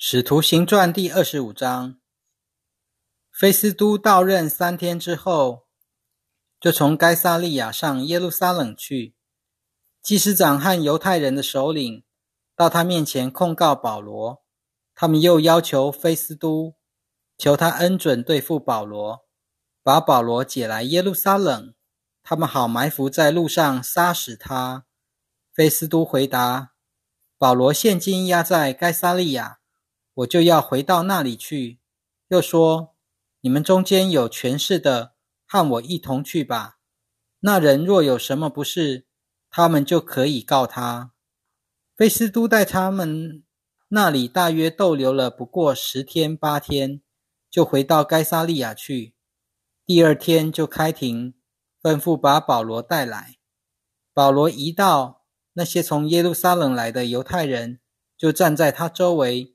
使徒行传第二十五章，菲斯都到任三天之后，就从该萨利亚上耶路撒冷去。祭司长和犹太人的首领到他面前控告保罗，他们又要求菲斯都，求他恩准对付保罗，把保罗解来耶路撒冷，他们好埋伏在路上杀死他。菲斯都回答：保罗现今押在该萨利亚。我就要回到那里去。又说：“你们中间有权势的，和我一同去吧。那人若有什么不是，他们就可以告他。”菲斯都在他们那里大约逗留了不过十天八天，就回到该萨利亚去。第二天就开庭，吩咐把保罗带来。保罗一到，那些从耶路撒冷来的犹太人就站在他周围。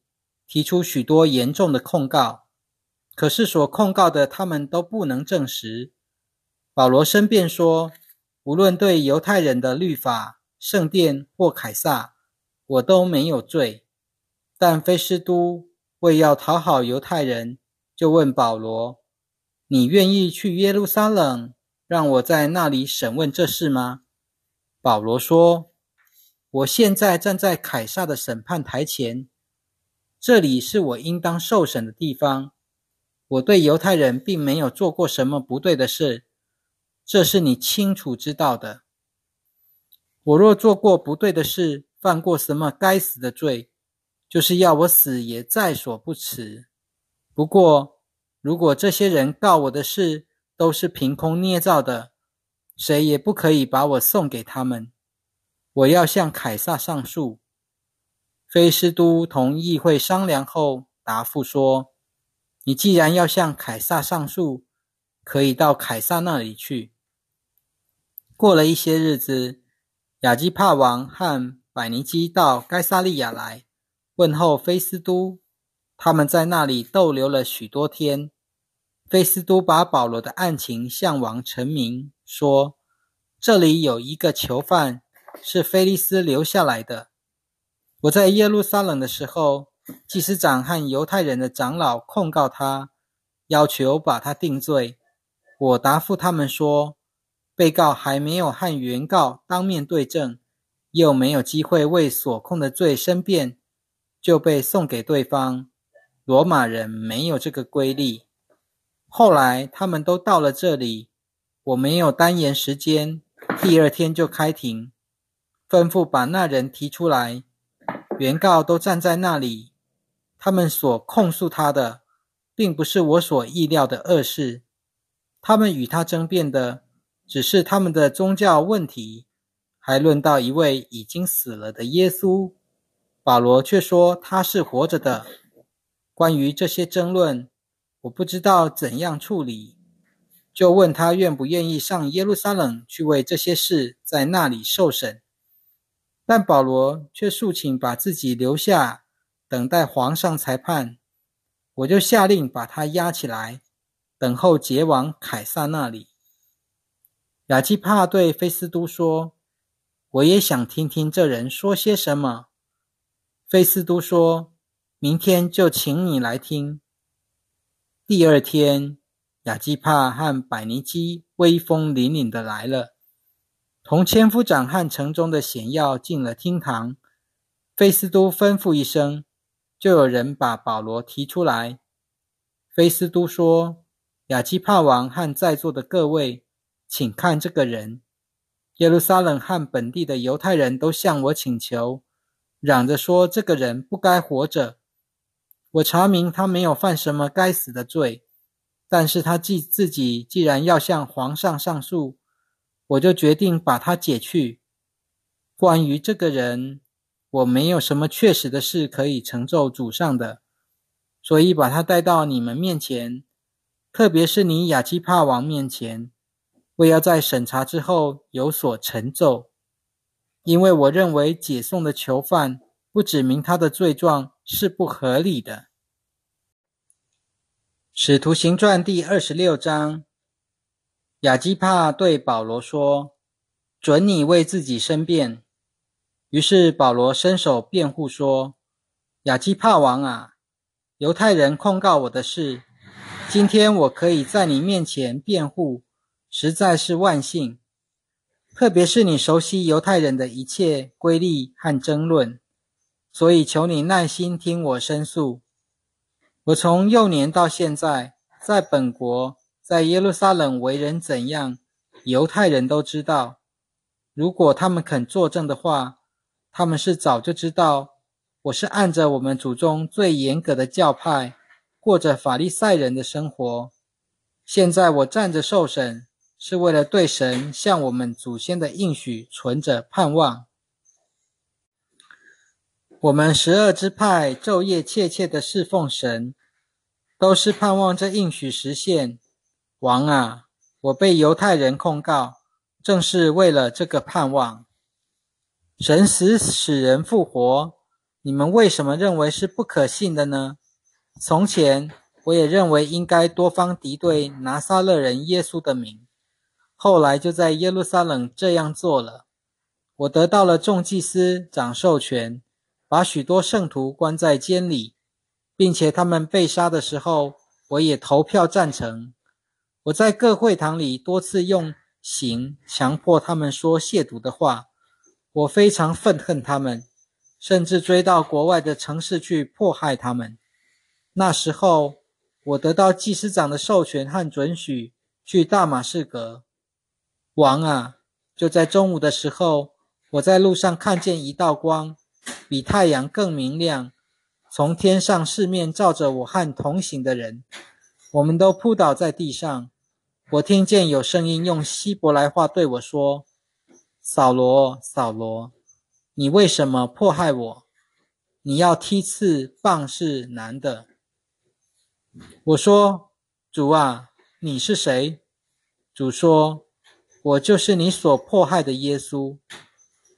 提出许多严重的控告，可是所控告的他们都不能证实。保罗申辩说：“无论对犹太人的律法、圣殿或凯撒，我都没有罪。”但菲斯都为要讨好犹太人，就问保罗：“你愿意去耶路撒冷，让我在那里审问这事吗？”保罗说：“我现在站在凯撒的审判台前。”这里是我应当受审的地方。我对犹太人并没有做过什么不对的事，这是你清楚知道的。我若做过不对的事，犯过什么该死的罪，就是要我死也在所不辞。不过，如果这些人告我的事都是凭空捏造的，谁也不可以把我送给他们。我要向凯撒上诉。菲斯都同议会商量后，答复说：“你既然要向凯撒上诉，可以到凯撒那里去。”过了一些日子，亚基帕王和百尼基到该萨利亚来问候菲斯都，他们在那里逗留了许多天。菲斯都把保罗的案情向王陈明，说：“这里有一个囚犯，是菲利斯留下来的。”我在耶路撒冷的时候，祭司长和犹太人的长老控告他，要求把他定罪。我答复他们说，被告还没有和原告当面对证，又没有机会为所控的罪申辩，就被送给对方。罗马人没有这个规例。后来他们都到了这里，我没有单言时间，第二天就开庭，吩咐把那人提出来。原告都站在那里，他们所控诉他的，并不是我所意料的恶事。他们与他争辩的，只是他们的宗教问题，还论到一位已经死了的耶稣。保罗却说他是活着的。关于这些争论，我不知道怎样处理，就问他愿不愿意上耶路撒冷去为这些事在那里受审。但保罗却诉请把自己留下，等待皇上裁判。我就下令把他押起来，等候结往凯撒那里。亚基帕对菲斯都说：“我也想听听这人说些什么。”菲斯都说：“明天就请你来听。”第二天，亚基帕和百尼基威风凛凛的来了。同千夫长和城中的显要进了厅堂，菲斯都吩咐一声，就有人把保罗提出来。菲斯都说：“亚基帕王和在座的各位，请看这个人。耶路撒冷和本地的犹太人都向我请求，嚷着说这个人不该活着。我查明他没有犯什么该死的罪，但是他既自己既然要向皇上上诉。”我就决定把他解去。关于这个人，我没有什么确实的事可以成就主上的，所以把他带到你们面前，特别是你亚基帕王面前，为要在审查之后有所成就。因为我认为解送的囚犯不指明他的罪状是不合理的。使徒行传第二十六章。亚基帕对保罗说：“准你为自己申辩。”于是保罗伸手辩护说：“亚基帕王啊，犹太人控告我的事，今天我可以在你面前辩护，实在是万幸。特别是你熟悉犹太人的一切规律和争论，所以求你耐心听我申诉。我从幼年到现在，在本国，在耶路撒冷为人怎样，犹太人都知道。如果他们肯作证的话，他们是早就知道。我是按着我们祖宗最严格的教派，过着法利赛人的生活。现在我站着受审，是为了对神向我们祖先的应许存着盼望。我们十二支派昼夜切切的侍奉神，都是盼望这应许实现。王啊，我被犹太人控告，正是为了这个盼望。神死使人复活。你们为什么认为是不可信的呢？从前我也认为应该多方敌对拿撒勒人耶稣的名，后来就在耶路撒冷这样做了。我得到了众祭司长授权，把许多圣徒关在监里，并且他们被杀的时候，我也投票赞成。我在各会堂里多次用刑强迫他们说亵渎的话，我非常愤恨他们。甚至追到国外的城市去迫害他们。那时候，我得到祭司长的授权和准许，去大马士革。王啊，就在中午的时候，我在路上看见一道光，比太阳更明亮，从天上四面照着我和同行的人，我们都扑倒在地上。我听见有声音用希伯来话对我说：“扫罗，扫罗。”你为什么迫害我？你要踢刺棒是难的。我说：“主啊，你是谁？”主说：“我就是你所迫害的耶稣。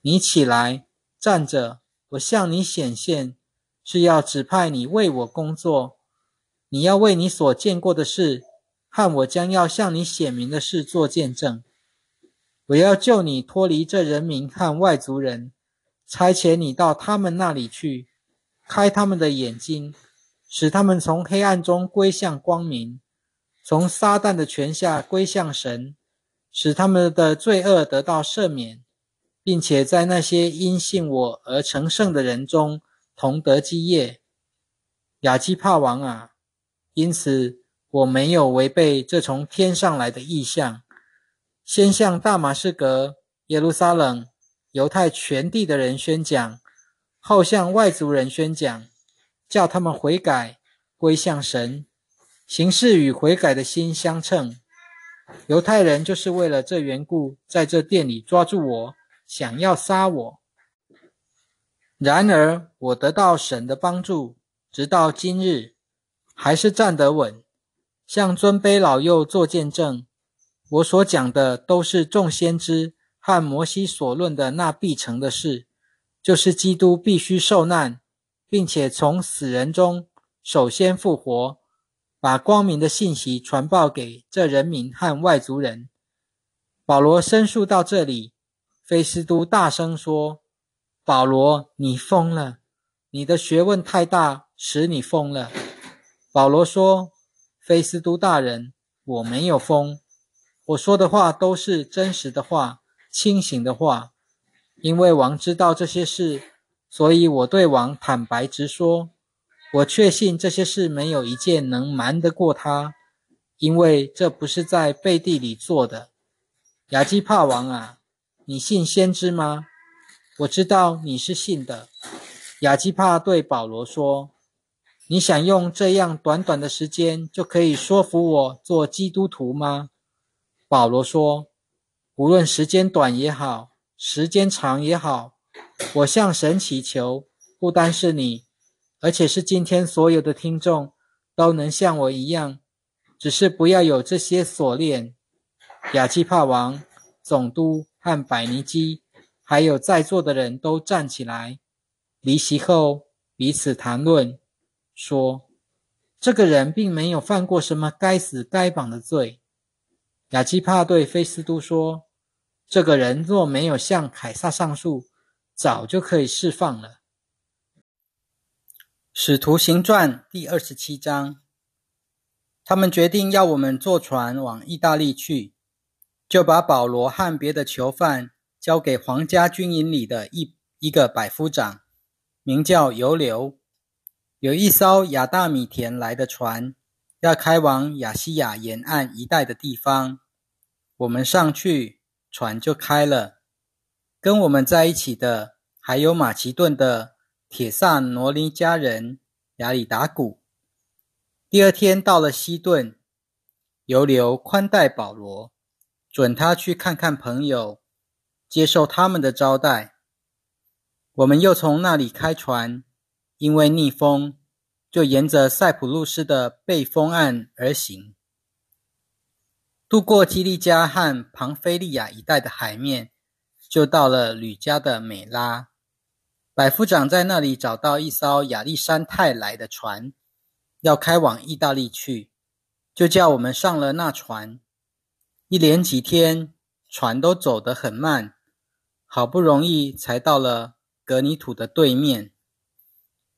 你起来站着，我向你显现，是要指派你为我工作。你要为你所见过的事和我将要向你显明的事做见证。我要救你脱离这人民和外族人。”差遣你到他们那里去，开他们的眼睛，使他们从黑暗中归向光明，从撒旦的权下归向神，使他们的罪恶得到赦免，并且在那些因信我而成圣的人中同得基业。亚基帕王啊，因此我没有违背这从天上来的意象，先向大马士革、耶路撒冷。犹太全地的人宣讲，后向外族人宣讲，叫他们悔改，归向神，行事与悔改的心相称。犹太人就是为了这缘故，在这店里抓住我，想要杀我。然而我得到神的帮助，直到今日，还是站得稳，向尊卑老幼做见证。我所讲的都是众先知。和摩西所论的那必成的事，就是基督必须受难，并且从死人中首先复活，把光明的信息传报给这人民和外族人。保罗申诉到这里，菲斯都大声说：“保罗，你疯了！你的学问太大，使你疯了。”保罗说：“菲斯都大人，我没有疯，我说的话都是真实的话。”清醒的话，因为王知道这些事，所以我对王坦白直说。我确信这些事没有一件能瞒得过他，因为这不是在背地里做的。亚基帕王啊，你信先知吗？我知道你是信的。亚基帕对保罗说：“你想用这样短短的时间就可以说服我做基督徒吗？”保罗说。无论时间短也好，时间长也好，我向神祈求，不单是你，而且是今天所有的听众都能像我一样，只是不要有这些锁链。亚基帕王、总督和百尼基，还有在座的人都站起来，离席后彼此谈论，说：“这个人并没有犯过什么该死该绑的罪。”亚基帕对菲斯都说。这个人若没有向凯撒上诉，早就可以释放了。使徒行传第二十七章，他们决定要我们坐船往意大利去，就把保罗和别的囚犯交给皇家军营里的一一个百夫长，名叫尤留。有一艘亚大米田来的船，要开往亚细亚沿岸一带的地方。我们上去，船就开了。跟我们在一起的还有马其顿的。铁萨罗尼家人亚里达古，第二天到了西顿，犹留宽待保罗，准他去看看朋友，接受他们的招待。我们又从那里开船，因为逆风，就沿着塞浦路斯的背风岸而行，渡过基利加和庞菲利亚一带的海面，就到了吕家的美拉。百夫长在那里找到一艘亚历山泰来的船，要开往意大利去，就叫我们上了那船。一连几天，船都走得很慢，好不容易才到了格尼土的对面。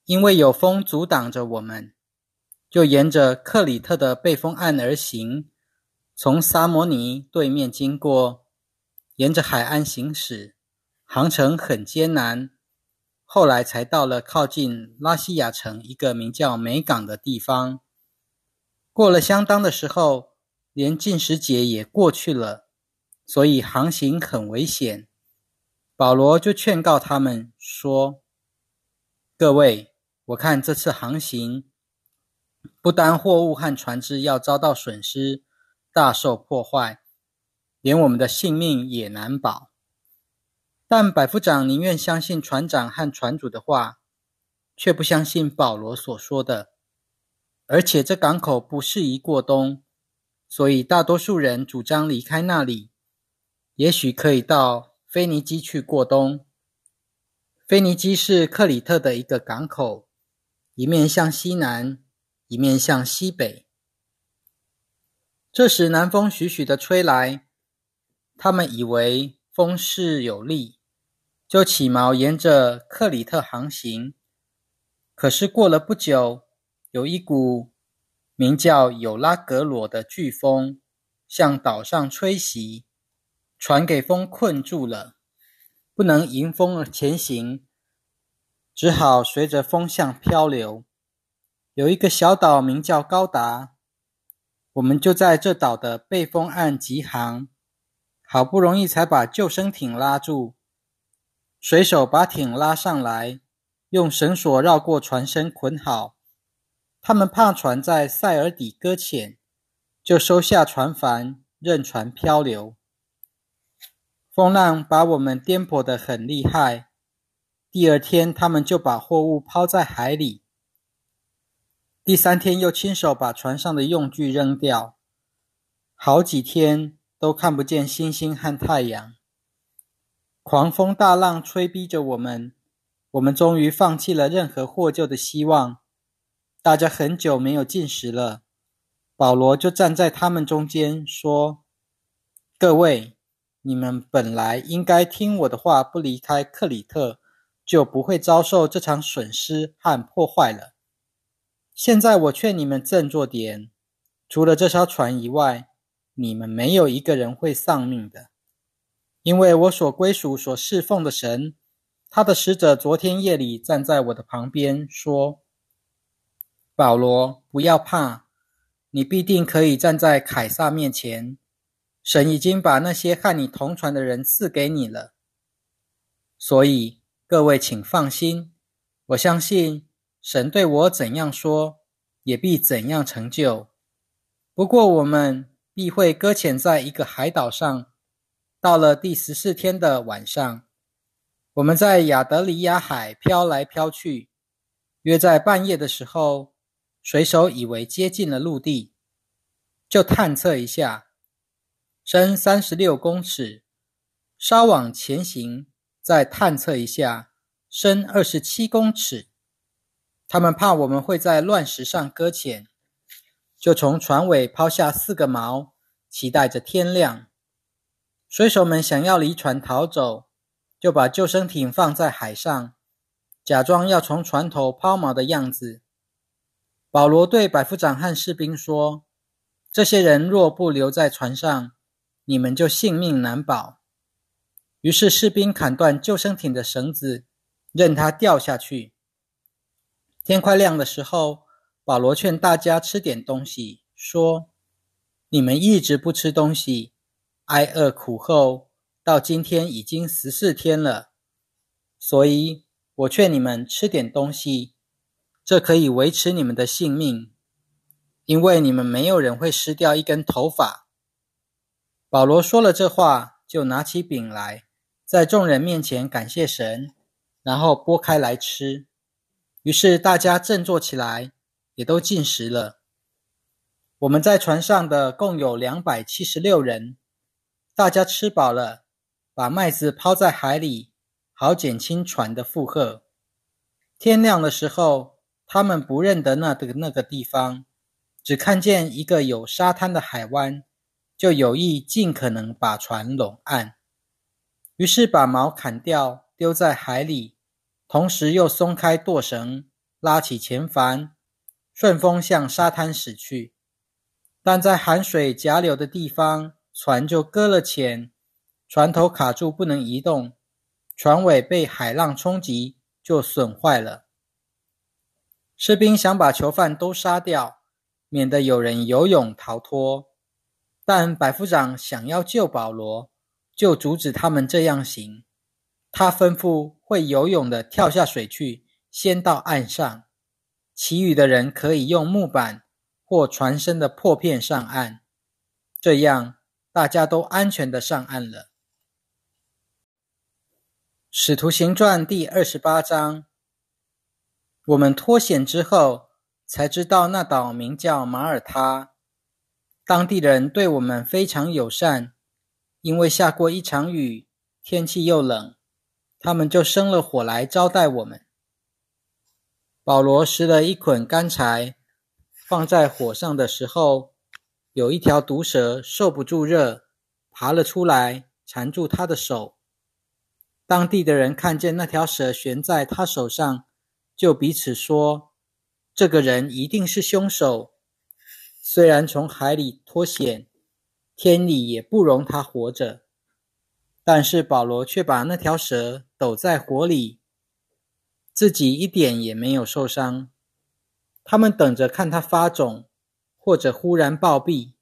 因为有风阻挡着我们，就沿着克里特的背风岸而行，从萨摩尼对面经过，沿着海岸行驶，航程很艰难。后来才到了靠近拉西亚城一个名叫美港的地方。过了相当的时候，连进食节也过去了，所以航行很危险。保罗就劝告他们说：“各位，我看这次航行，不单货物和船只要遭到损失，大受破坏，连我们的性命也难保。”但百夫长宁愿相信船长和船主的话，却不相信保罗所说的。而且这港口不适宜过冬，所以大多数人主张离开那里。也许可以到腓尼基去过冬。腓尼基是克里特的一个港口，一面向西南，一面向西北。这时南风徐徐的吹来，他们以为风势有力。就起锚，沿着克里特航行。可是过了不久，有一股名叫有拉格罗的飓风向岛上吹袭，船给风困住了，不能迎风而前行，只好随着风向漂流。有一个小岛名叫高达，我们就在这岛的背风岸急航，好不容易才把救生艇拉住。水手把艇拉上来，用绳索绕过船身捆好。他们怕船在塞尔底搁浅，就收下船帆，任船漂流。风浪把我们颠簸得很厉害。第二天，他们就把货物抛在海里。第三天，又亲手把船上的用具扔掉。好几天都看不见星星和太阳。狂风大浪吹逼着我们，我们终于放弃了任何获救的希望。大家很久没有进食了，保罗就站在他们中间说：“各位，你们本来应该听我的话，不离开克里特，就不会遭受这场损失和破坏了。现在我劝你们振作点，除了这艘船以外，你们没有一个人会丧命的。”因为我所归属、所侍奉的神，他的使者昨天夜里站在我的旁边，说：“保罗，不要怕，你必定可以站在凯撒面前。神已经把那些和你同船的人赐给你了。所以各位请放心，我相信神对我怎样说，也必怎样成就。不过我们必会搁浅在一个海岛上。”到了第十四天的晚上，我们在亚德里亚海飘来飘去。约在半夜的时候，水手以为接近了陆地，就探测一下，深三十六公尺；稍往前行，再探测一下，深二十七公尺。他们怕我们会在乱石上搁浅，就从船尾抛下四个锚，期待着天亮。水手们想要离船逃走，就把救生艇放在海上，假装要从船头抛锚的样子。保罗对百夫长和士兵说：“这些人若不留在船上，你们就性命难保。”于是士兵砍断救生艇的绳子，任它掉下去。天快亮的时候，保罗劝大家吃点东西，说：“你们一直不吃东西，挨饿苦后，到今天已经十四天了，所以我劝你们吃点东西，这可以维持你们的性命，因为你们没有人会失掉一根头发。”保罗说了这话，就拿起饼来，在众人面前感谢神，然后剥开来吃。于是大家振作起来，也都进食了。我们在船上的共有两百七十六人，大家吃饱了，把麦子抛在海里，好减轻船的负荷。天亮的时候，他们不认得那的那个地方，只看见一个有沙滩的海湾，就有意尽可能把船拢岸。于是把锚砍掉，丢在海里。同时又松开舵绳，拉起前帆，顺风向沙滩驶去。但在含水夹流的地方，船就搁了浅，船头卡住不能移动，船尾被海浪冲击就损坏了。士兵想把囚犯都杀掉，免得有人游泳逃脱。但百夫长想要救保罗，就阻止他们这样行。他吩咐会游泳的跳下水去，先到岸上，其余的人可以用木板或船身的破片上岸，这样大家都安全的上岸了。使徒行传第二十八章，我们脱险之后，才知道那岛名叫马耳他，当地人对我们非常友善，因为下过一场雨，天气又冷。他们就生了火来招待我们。保罗拾了一捆干柴，放在火上的时候，有一条毒蛇受不住热，爬了出来，缠住他的手。当地的人看见那条蛇悬在他手上，就彼此说：“这个人一定是凶手。虽然从海里脱险，天理也不容他活着。”但是保罗却把那条蛇抖在火里，自己一点也没有受伤。他们等着看他发肿，或者忽然暴毙，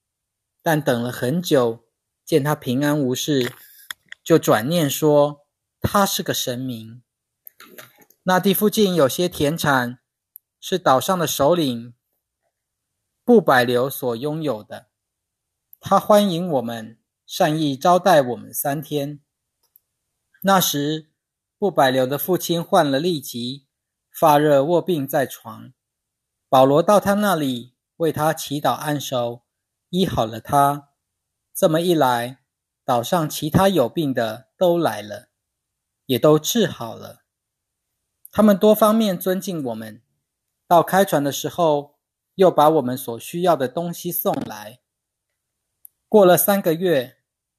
但等了很久，见他平安无事，就转念说他是个神明。那地附近有些田产，是岛上的首领布百流所拥有的。他欢迎我们。善意招待我们三天。那时，布百流的父亲患了痢疾，发热卧病在床。保罗到他那里为他祈祷按手，医好了他。这么一来，岛上其他有病的都来了，也都治好了。他们多方面尊敬我们。到开船的时候，又把我们所需要的东西送来。过了三个月，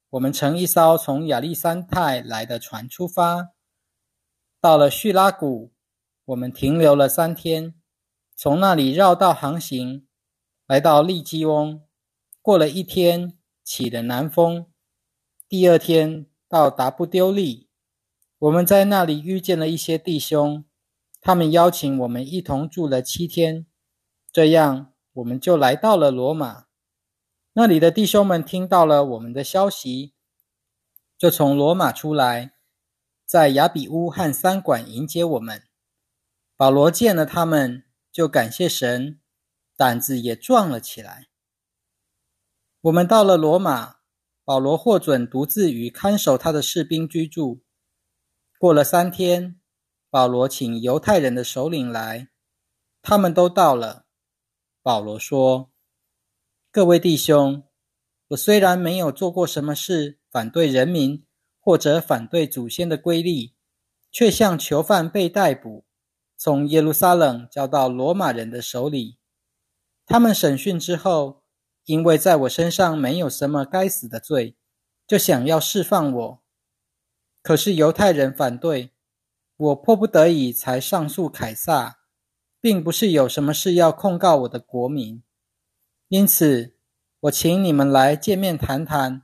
我们乘一艘从亚历山泰来的船出发，到了叙拉古，我们停留了三天，从那里绕道航行，来到利基翁。过了一天，起了南风。第二天到达布丢利，我们在那里遇见了一些弟兄，他们邀请我们一同住了七天，这样我们就来到了罗马。那里的弟兄们听到了我们的消息，就从罗马出来，在雅比乌和三馆迎接我们。保罗见了他们，就感谢神，胆子也壮了起来。我们到了罗马，保罗获准独自与看守他的士兵居住。过了三天，保罗请犹太人的首领来，他们都到了。保罗说。各位弟兄，我虽然没有做过什么事反对人民或者反对祖先的规律，却像囚犯被逮捕，从耶路撒冷交到罗马人的手里。他们审讯之后，因为在我身上没有什么该死的罪，就想要释放我。可是犹太人反对，我迫不得已才上诉凯撒，并不是有什么事要控告我的国民。因此，我请你们来见面谈谈。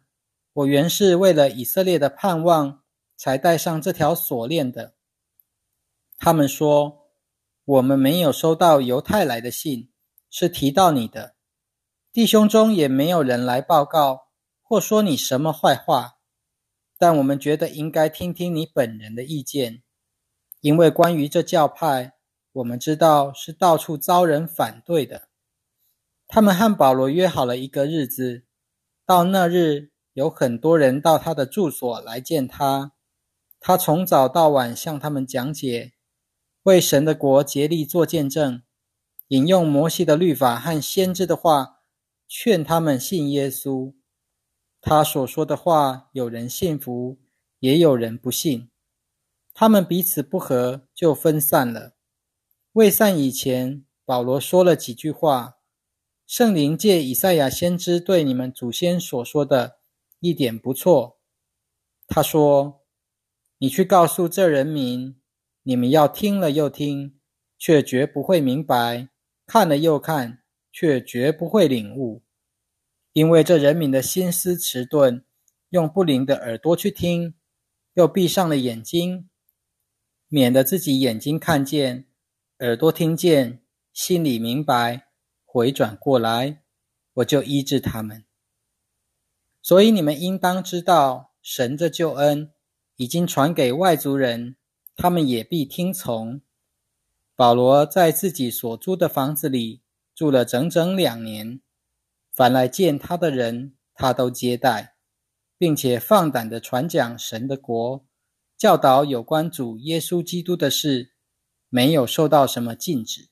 我原是为了以色列的盼望，才戴上这条锁链的。他们说，我们没有收到犹太来的信，是提到你的。弟兄中也没有人来报告或说你什么坏话。但我们觉得应该听听你本人的意见，因为关于这教派，我们知道是到处遭人反对的。他们和保罗约好了一个日子，到那日。有很多人到他的住所来见他，他从早到晚向他们讲解，为神的国竭力做见证，引用摩西的律法和先知的话，劝他们信耶稣。他所说的话，有人信服，也有人不信。他们彼此不和，就分散了。未散以前，保罗说了几句话：圣灵借以赛亚先知对你们祖先所说的。一点不错，他说：“你去告诉这人民，你们要听了又听，却绝不会明白；看了又看，却绝不会领悟。因为这人民的心思迟钝，用不灵的耳朵去听，又闭上了眼睛，免得自己眼睛看见，耳朵听见，心里明白，回转过来，我就医治他们。”所以你们应当知道，神的救恩已经传给外族人，他们也必听从。保罗在自己所租的房子里住了整整两年，凡来见他的人，他都接待，并且放胆的传讲神的国，教导有关主耶稣基督的事，没有受到什么禁止。